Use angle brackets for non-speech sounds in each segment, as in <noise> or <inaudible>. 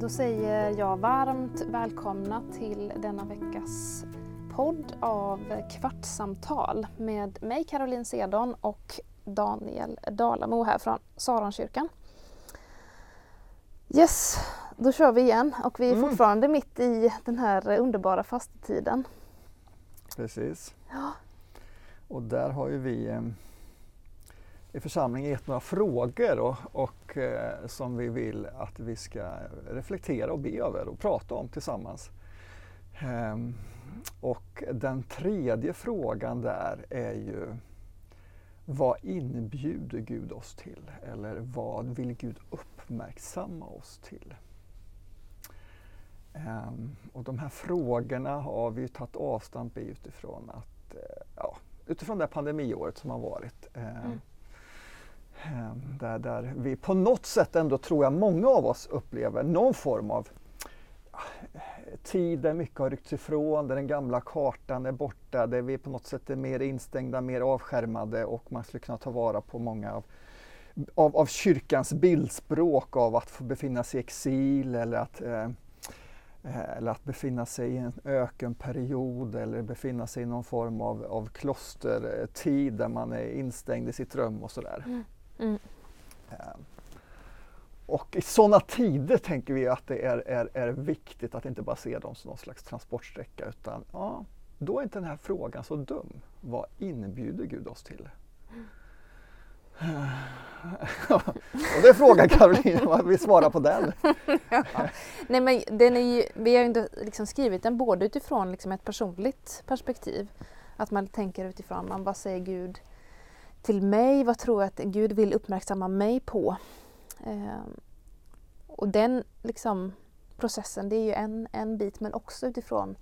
Då säger jag varmt välkomna till denna veckas podd av Kvartssamtal med mig Caroline Sedon och Daniel Dalamo här från Saronkyrkan. Yes, då kör vi igen och vi är mm. fortfarande mitt i den här underbara fastetiden. Precis. Ja. Och där har ju vi eh, i församlingen gett några frågor och, och eh, som vi vill att vi ska reflektera och be över och prata om tillsammans. Ehm, och den tredje frågan där är ju vad inbjuder Gud oss till? Eller vad vill Gud uppmärksamma oss till? Ehm, och de här frågorna har vi tagit avstamp i utifrån att, eh, ja, utifrån det pandemiåret som har varit. Ehm, mm. Ehm, där, där vi på något sätt ändå tror jag många av oss upplever någon form av eh, tid där mycket har ryckts ifrån, där den gamla kartan är borta, där vi på något sätt är mer instängda, mer avskärmade och man skulle kunna ta vara på många av, av, av kyrkans bildspråk av att få befinna sig i exil eller att, eh, eh eller att befinna sig i en ökenperiod eller befinna sig i någon form av, av klostertid där man är instängd i sitt rum och sådär. Mm. Mm. Eh, och i sådana tider tänker vi att det är, är, är viktigt att inte bara se dem som någon slags transportsträcka utan ja, då är inte den här frågan så dum. Vad inbjuder Gud oss till? <laughs> och det är frågan Caroline, vad vi svarar på den. ja. Nej, men den är ju, vi har ju liksom skrivit den både utifrån liksom ett personligt perspektiv, att man tänker utifrån man, vad säger Gud till mig, vad tror jag att Gud vill uppmärksamma mig på? Ehm, och den liksom, processen, det är ju en, en bit, men också utifrån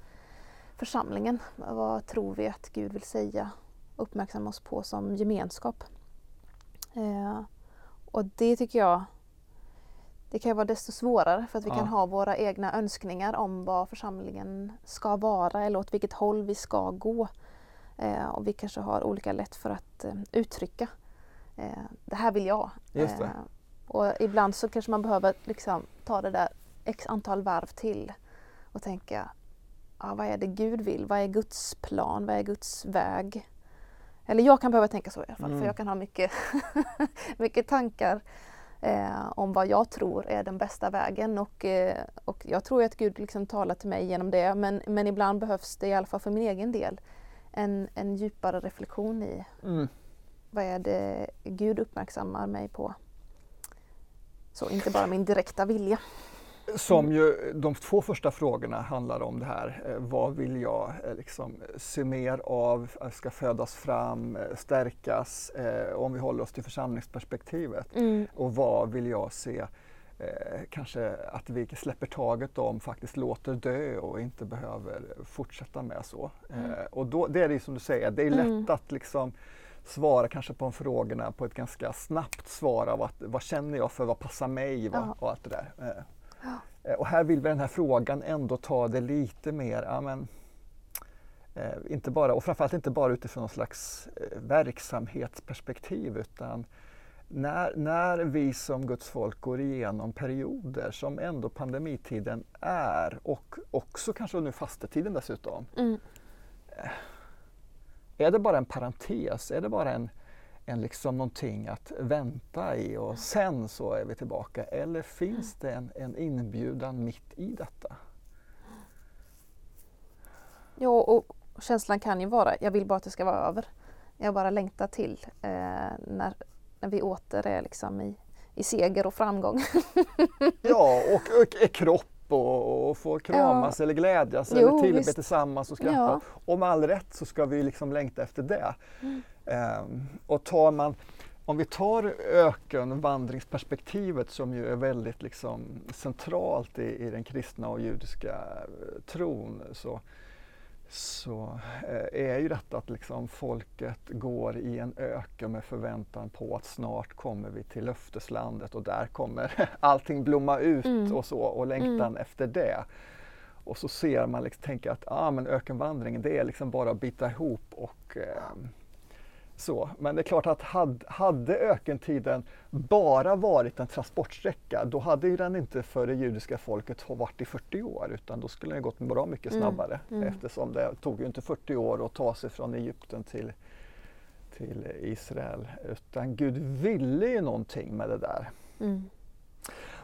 församlingen. Vad tror vi att Gud vill säga, uppmärksamma oss på som gemenskap? Eh, och det tycker jag det kan vara desto svårare för att vi ja. kan ha våra egna önskningar om vad församlingen ska vara eller åt vilket håll vi ska gå. Eh, och vi kanske har olika lätt för att eh, uttrycka eh, det här vill jag. Eh, och ibland så kanske man behöver liksom ta det där x antal varv till och tänka ja, vad är det Gud vill? Vad är Guds plan? Vad är Guds väg? Eller jag kan behöva tänka så i alla fall mm. för jag kan ha mycket, <laughs> mycket tankar eh, om vad jag tror är den bästa vägen och, eh, och jag tror att Gud liksom talar till mig genom det men, men ibland behövs det i alla fall för min egen del en, en djupare reflektion i mm. vad är det Gud uppmärksammar mig på. Så inte bara min direkta vilja. Som ju de två första frågorna handlar om det här, eh, vad vill jag eh, liksom, se mer av, eh, ska födas fram, stärkas, om vi håller oss till församlingsperspektivet. Mm. Och vad vill jag se, eh, kanske att vi släpper taget om, faktiskt låter dö och inte behöver fortsätta med så. Mm. Eh, och då, det är det som du säger, det är lätt mm. att liksom svara kanske på frågorna på ett ganska snabbt svar av att, vad känner jag för, vad passar mig va? och allt det där. Eh, ja. Och här vill vi den här frågan ändå ta det lite mer, ja, men, eh, inte bara, och framförallt inte bara utifrån någon slags eh, verksamhetsperspektiv utan när, när vi som Guds folk går igenom perioder som ändå pandemitiden är och också kanske under fastetiden dessutom. Mm eh, är det bara en parentes? Är det bara en, en liksom någonting att vänta i och sen så är vi tillbaka? Eller finns det en, en inbjudan mitt i detta? Ja, och känslan kan ju vara, jag vill bara att det ska vara över. Jag bara längtar till eh, när, när vi åter är liksom i, i seger och framgång. <laughs> ja, och, och kropp och, och få kramas ja. eller glädjas jo, eller tillbe tillsammans och skratta. Ja. Med all rätt så ska vi liksom längta efter det. Mm. Um, och tar man, om vi tar ökenvandringsperspektivet som ju är väldigt liksom centralt i, i den kristna och judiska eh, tron så så eh, är ju detta att liksom folket går i en öken med förväntan på att snart kommer vi till löfteslandet och där kommer <laughs> allting blomma ut mm. och så och längtan mm. efter det. Och så ser man, liksom, tänker att ah, men ökenvandringen det är liksom bara att bita ihop och eh, Så, men det är klart att hade, hade ökentiden bara varit en transportsträcka då hade ju den inte för det judiska folket varit i 40 år utan då skulle den gått bra mycket Mm, snabbare mm. eftersom det tog ju inte 40 år att ta sig från Egypten till, till Israel utan Gud ville ju någonting med det där. Mm.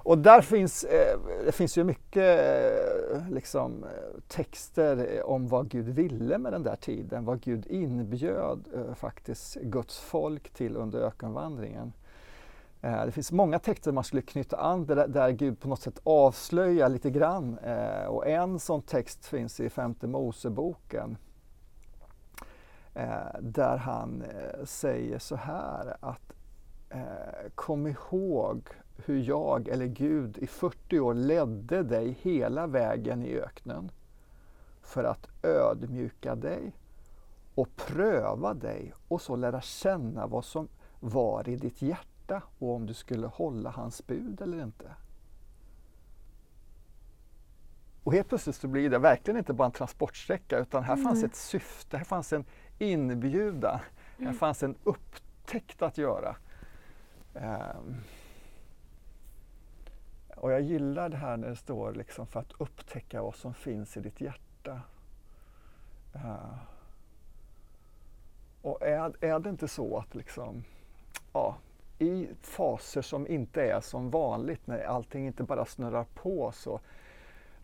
Och där finns, eh, det finns ju mycket eh, liksom, eh, texter eh, om vad Gud ville med den där tiden, vad Gud inbjöd eh, faktiskt Guds folk till under ökenvandringen. Eh, det finns många texter man skulle knyta an där, där Gud på något sätt avslöjar lite grann. Eh, och en sån text finns i femte Moseboken eh, där han eh, säger så här att eh, kom ihåg hur jag, eller Gud, i 40 år ledde dig hela vägen i öknen för att ödmjuka dig och pröva dig och så lära känna vad som var i ditt hjärta och om du skulle hålla hans bud eller inte. Och helt plötsligt så blir det verkligen inte bara en transportsträcka utan här fanns ett syfte, här fanns en inbjudan, här fanns en upptäckt att göra. Ehm. Och jag gillar det här när det står liksom för att upptäcka vad som finns i ditt hjärta. Eh. Och är, är det inte så att liksom, ja, i faser som inte är som vanligt, när allting inte bara snurrar på så,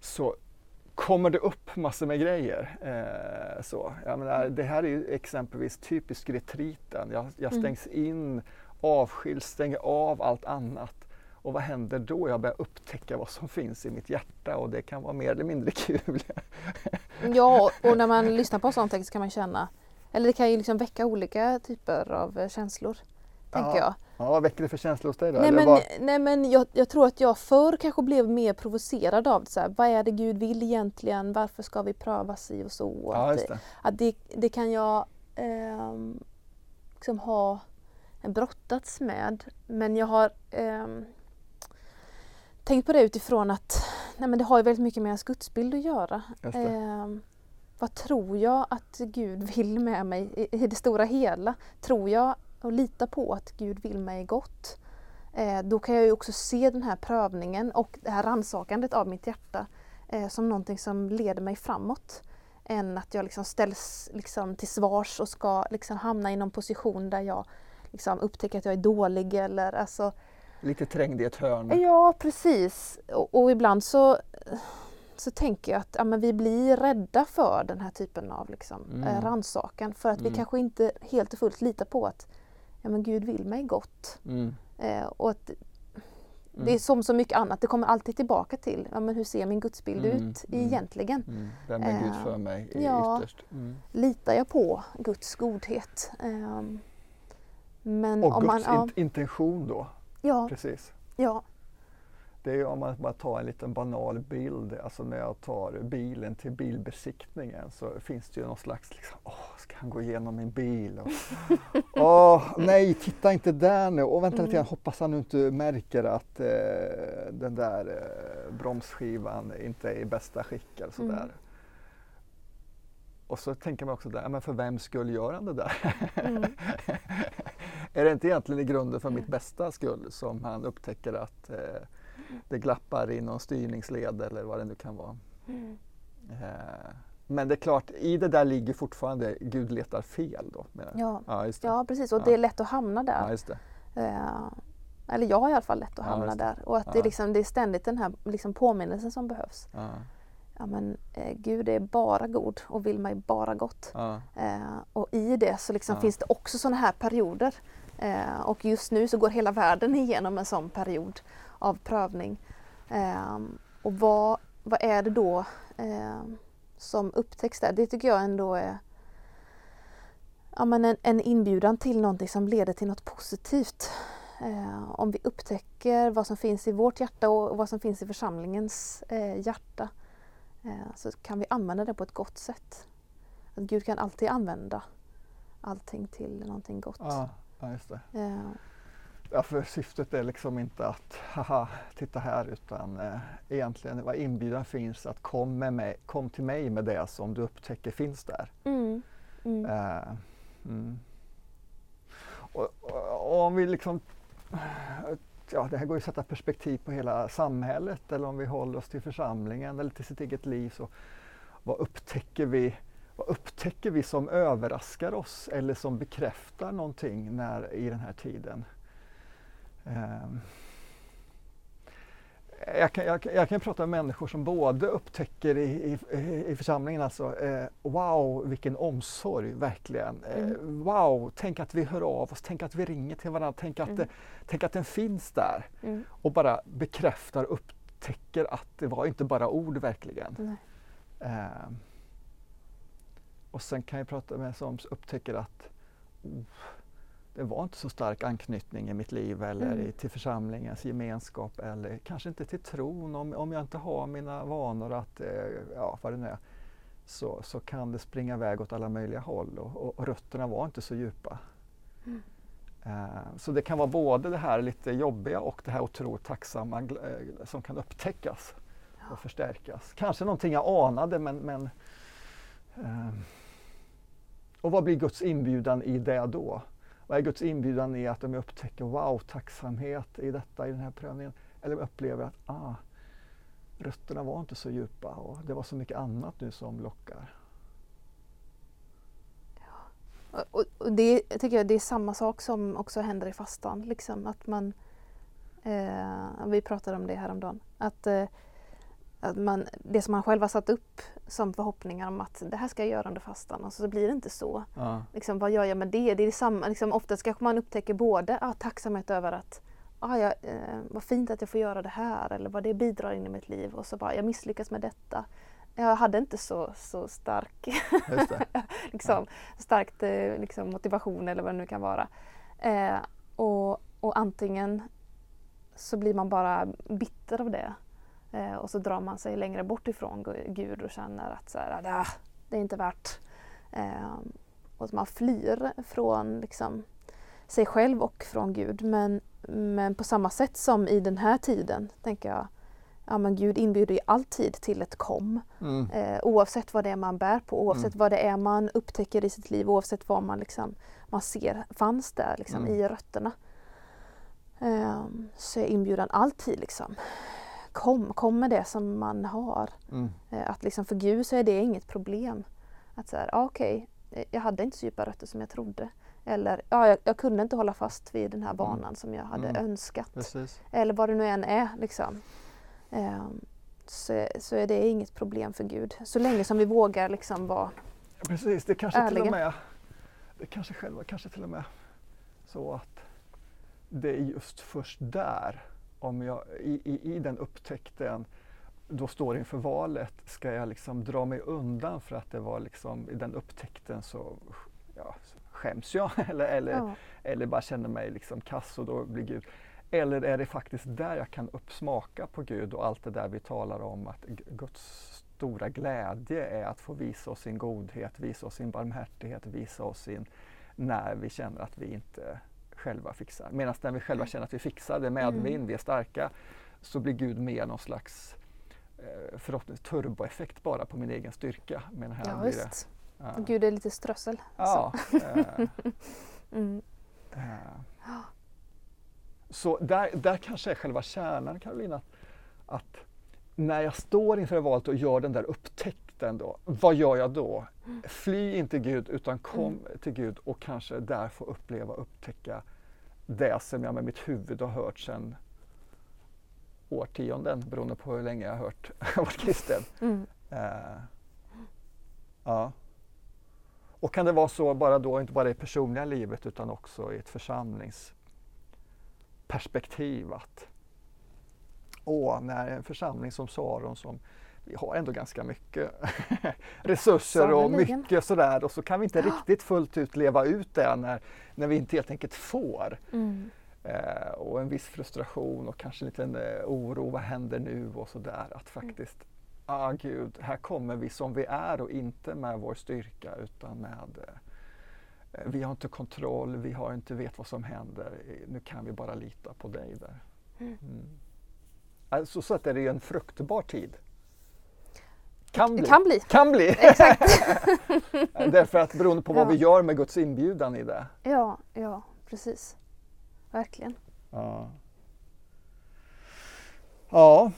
så kommer det upp massor med grejer. Eh, så. Jag menar, det här är ju exempelvis typisk retriten. Jag, jag Mm. stängs in, avskild, stänger av allt annat. Och vad händer då? Jag börjar upptäcka vad som finns i mitt hjärta och det kan vara mer eller mindre kul. <laughs> Ja, och när man lyssnar på sån text kan man känna, eller det kan ju liksom väcka olika typer av eh, känslor. Tänker Ja, jag. Ja, vad väcker det för känslor hos dig då? Nej men, vad- nej, men jag, jag tror att jag förr kanske blev mer provocerad av det. Så här, vad är det Gud vill egentligen? Varför ska vi pröva si och så? ja, att det. att det, det kan jag ehm, liksom ha brottats med. Men jag har ehm, tänkt på det utifrån att nej men det har ju väldigt mycket med ens gudsbild att göra. Ehm, vad tror jag att Gud vill med mig i, i det stora hela? Tror jag och litar på att Gud vill mig gott? Eh, då kan jag ju också se den här prövningen och det här rannsakandet av mitt hjärta eh, som någonting som leder mig framåt. Än att jag liksom ställs liksom till svars och ska liksom hamna i någon position där jag liksom upptäcker att jag är dålig eller alltså Lite trängd i ett hörn. Ja, precis. Och, och ibland så, så tänker jag att ja, men vi blir rädda för den här typen av liksom, Mm. eh, rannsakan för att Mm. vi kanske inte helt och fullt litar på att ja, men Gud vill mig gott. Mm. Eh, och att Mm. Det är som så mycket annat, det kommer alltid tillbaka till ja, men hur ser min gudsbild Mm, ut mm. egentligen? Mm. Vem är Gud Eh, för mig i ja. ytterst? Mm. Litar jag på Guds godhet? Ehm, men Och om man... Guds Ja, in- intention då, ja, precis. ja, Det är ju om man bara tar en liten banal bild, alltså när jag tar bilen till bilbesiktningen så finns det ju någon slags, liksom, åh, ska han gå igenom min bil? Och, <laughs> åh, nej, titta inte där nu! Och vänta lite grann, hoppas han nu inte märker att eh, den där eh, bromsskivan inte är i bästa skick eller sådär. Mm. Och så tänker man också där, men för vem skull gör han det där? Mm. <laughs> är det inte egentligen i grunden för mitt bästa skull som han upptäcker att eh, det glappar i någon styrningsled eller vad det nu kan vara. Mm. Eh, men det är klart, i det där ligger fortfarande Gud letar fel då. ja. ja just det. ja precis. Och Ja. det är lätt att hamna där. Ja, just det. Eh, eller jag har i alla fall lätt att hamna där. Och att det, liksom, det är ständigt den här liksom påminnelsen som behövs. Ja, men, eh, Gud är bara god och vill mig bara gott. ja, Eh, och i det så liksom Ja. finns det också sådana här perioder. Eh, och just nu så går hela världen igenom en sån period av prövning. Eh, och vad, vad är det då eh, som upptäcks där? Det tycker jag ändå är ja, men en, en inbjudan till någonting som leder till något positivt. Eh, om vi upptäcker vad som finns i vårt hjärta och vad som finns i församlingens eh, hjärta så kan vi använda det på ett gott sätt. Att Gud kan alltid använda allting till någonting gott. ja, ja, just det. Eh, Ja, för syftet är liksom inte att haha, titta här utan eh, egentligen vad inbjudan finns att kom, med mig, kom till mig med det som du upptäcker finns där. mm, mm, Eh, mm. och, och om vi liksom ja, det här går ju att sätta perspektiv på hela samhället eller om vi håller oss till församlingen eller till sitt eget liv. Så vad upptäcker vi, vad upptäcker vi som överraskar oss eller som bekräftar någonting när, i den här tiden? Um, jag kan, jag, jag, kan prata med människor som både upptäcker i, i, i församlingen alltså, eh, wow vilken omsorg verkligen. Eh, mm. Wow, tänk att vi hör av oss, tänk att vi ringer till varandra, tänk att, mm. tänk att den finns där. Mm. Och bara bekräftar, upptäcker att det var inte bara ord verkligen. Eh, och sen kan jag prata med som upptäcker att oh, det var inte så stark anknytning i mitt liv eller mm. till församlingens gemenskap eller kanske inte till tron om, om jag inte har mina vanor att, eh, ja vad det nu är, så, så kan det springa iväg åt alla möjliga håll och, och, och rötterna var inte så djupa. Mm. Uh, så det kan vara både det här lite jobbiga och det här otroligt tacksamma uh, som kan upptäckas ja. och förstärkas. Kanske någonting jag anade men, men uh, och vad blir Guds inbjudan i det då? Vad är Guds inbjudan i att om jag upptäcker wow, tacksamhet i detta, i den här prövningen. Eller upplever att ah, rötterna var inte så djupa och det var så mycket annat nu som lockar. Ja. Och, och det tycker jag det är samma sak som också händer i fastan. Liksom, att man, eh, vi pratade om det häromdagen. Att eh, att man, det som man själv har satt upp som förhoppningar om att det här ska jag göra under fastan och så blir det inte så. Ja. Liksom, vad gör jag med det? det är samma, liksom, oftast kanske man upptäcker både ah, tacksamhet över att ah, jag, eh, vad fint att jag får göra det här eller vad det bidrar in i mitt liv och så bara jag misslyckas med detta. Jag hade inte så, så stark <laughs> liksom, ja. starkt eh, liksom, motivation eller vad det nu kan vara. Eh, och, och antingen så blir man bara bitter av det Eh, och så drar man sig längre bort ifrån Gud och känner att så här, ah, det är inte värt. Eh, och man flyr från liksom, sig själv och från Gud. Men, men på samma sätt som i den här tiden, tänker jag, ja, men Gud inbjuder ju alltid till ett kom. Mm. Eh, oavsett vad det är man bär på, oavsett mm. vad det är man upptäcker i sitt liv, oavsett vad man, liksom, man ser fanns där liksom, mm. i rötterna. Eh, så är inbjudan alltid liksom, kom, kom med det som man har. Mm. Eh, att liksom för Gud så är det inget problem. Att så här, okej, okay, jag hade inte så djupa rötter som jag trodde. Eller ja, jag, jag kunde inte hålla fast vid den här mm. banan mm. som jag hade mm. önskat. Precis. Eller vad det nu än är. Liksom. Um, så, så är det inget problem för Gud. Så länge som vi vågar liksom vara Precis, det kanske ärliga. till och med det kanske själva kanske till och med så att det är just först där om jag i, i, i den upptäckten då står inför valet, ska jag liksom dra mig undan för att det var liksom i den upptäckten så ja, skäms jag <laughs> eller, eller, ja. eller bara känner mig liksom kass och då blir Gud. Eller är det faktiskt där jag kan uppsmaka på Gud och allt det där vi talar om att Guds stora glädje är att få visa oss sin godhet, visa oss sin barmhärtighet, visa oss sin när vi känner att vi inte själva fixar. Medan när vi själva mm. känner att vi fixar det, medvind, mm. vi är starka, så blir Gud mer någon slags eh, förhoppningsvis turboeffekt bara på min egen styrka. Men här ja, blir det, ja. Gud är lite strössel. Ja. Eh, <laughs> mm. eh. Så där, där kanske är själva kärnan Karolina, att, att när jag står inför valet och gör den där upptäckten då, vad gör jag då? Mm. Fly inte Gud utan kom mm. till Gud och kanske där få uppleva, upptäcka det som jag med mitt huvud har hört sedan årtionden beroende på hur länge jag har hört <laughs> varit kristen. Mm. Uh, ja. Och kan det vara så bara då, inte bara i personliga livet utan också i ett församlingsperspektiv att åh, när en församling som Saron som vi har ändå ganska mycket <laughs> resurser och mycket sådär och så kan vi inte riktigt fullt ut leva ut det när, när vi inte helt enkelt får. Mm. Eh, och en viss frustration och kanske en liten eh, oro, vad händer nu och sådär. Att mm. faktiskt, mm. ah gud, här kommer vi som vi är och inte med vår styrka utan med eh, vi har inte kontroll, vi har inte vet vad som händer. Nu kan vi bara lita på dig där. Mm. mm. Alltså, så att det är en fruktbar tid. Kan bli. Kan bli. Kan bli. <laughs> Exakt. <laughs> Därför att beroende på vad ja. vi gör med Guds inbjudan i det. Ja, ja precis. Verkligen. Ja. Ja.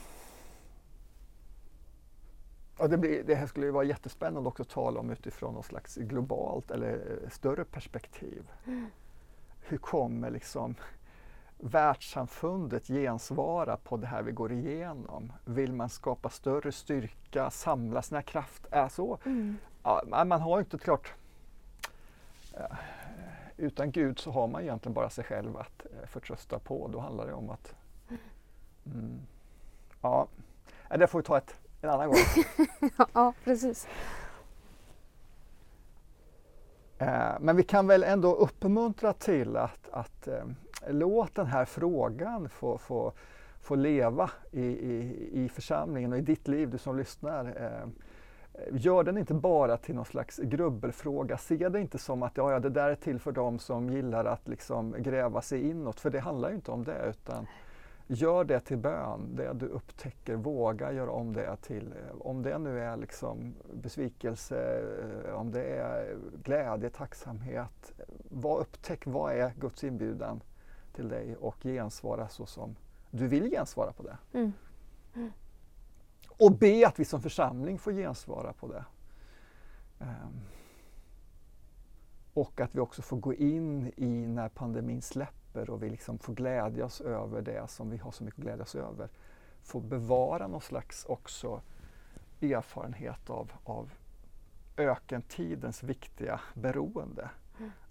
Och det, blir, det här skulle ju vara jättespännande också att tala om utifrån något slags globalt eller större perspektiv. Mm. Hur kommer liksom världssamfundet gensvara på det här vi går igenom? Vill man skapa större styrka, samla sina krafter? Alltså, Mm. ja, man har inte klart eh, utan Gud så har man egentligen bara sig själv att eh, förtrösta på. Då handlar det om att mm, Ja, det får vi ta ett, en annan gång. <laughs> ja, precis. Men vi kan väl ändå uppmuntra till att, att låt den här frågan få, få, få leva i, i, i församlingen och i ditt liv, du som lyssnar. Eh, Gör den inte bara till någon slags grubbelfråga. Se det inte som att ja, ja, det där är till för dem som gillar att liksom gräva sig inåt, för det handlar ju inte om det. utan Gör det till bön, det du upptäcker, våga göra om det till, eh, om det nu är liksom besvikelse, eh, om det är glädje, tacksamhet. Vad, upptäck vad är Guds inbjudan till dig och gensvara så som du vill gensvara på det. Mm. Och be att vi som församling får gensvara på det. Ehm. Och att vi också får gå in i när pandemin släpper och vi liksom får glädjas över det som vi har så mycket att glädjas över. Få bevara någon slags också erfarenhet av, av ökentidens viktiga beroende.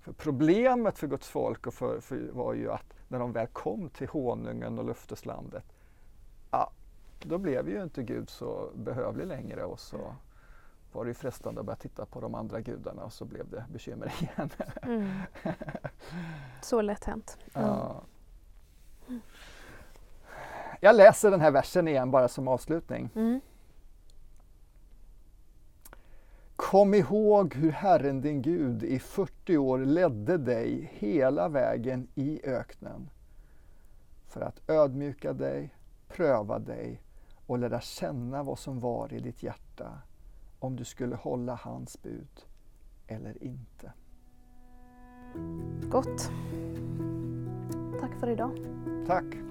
För problemet för Guds folk och för, för var ju att när de väl kom till honungen och löfteslandet, ja, då blev ju inte Gud så behövlig längre och så var det ju frestande att börja titta på de andra gudarna och så blev det bekymmer <laughs> igen. Mm. Så lätt hänt. Ja. Jag läser den här versen igen bara som avslutning. Mm. Kom ihåg hur Herren din Gud i 40 år ledde dig hela vägen i öknen för att ödmjuka dig, pröva dig och lära känna vad som var i ditt hjärta om du skulle hålla hans bud eller inte. Gott. Tack för idag. Tack!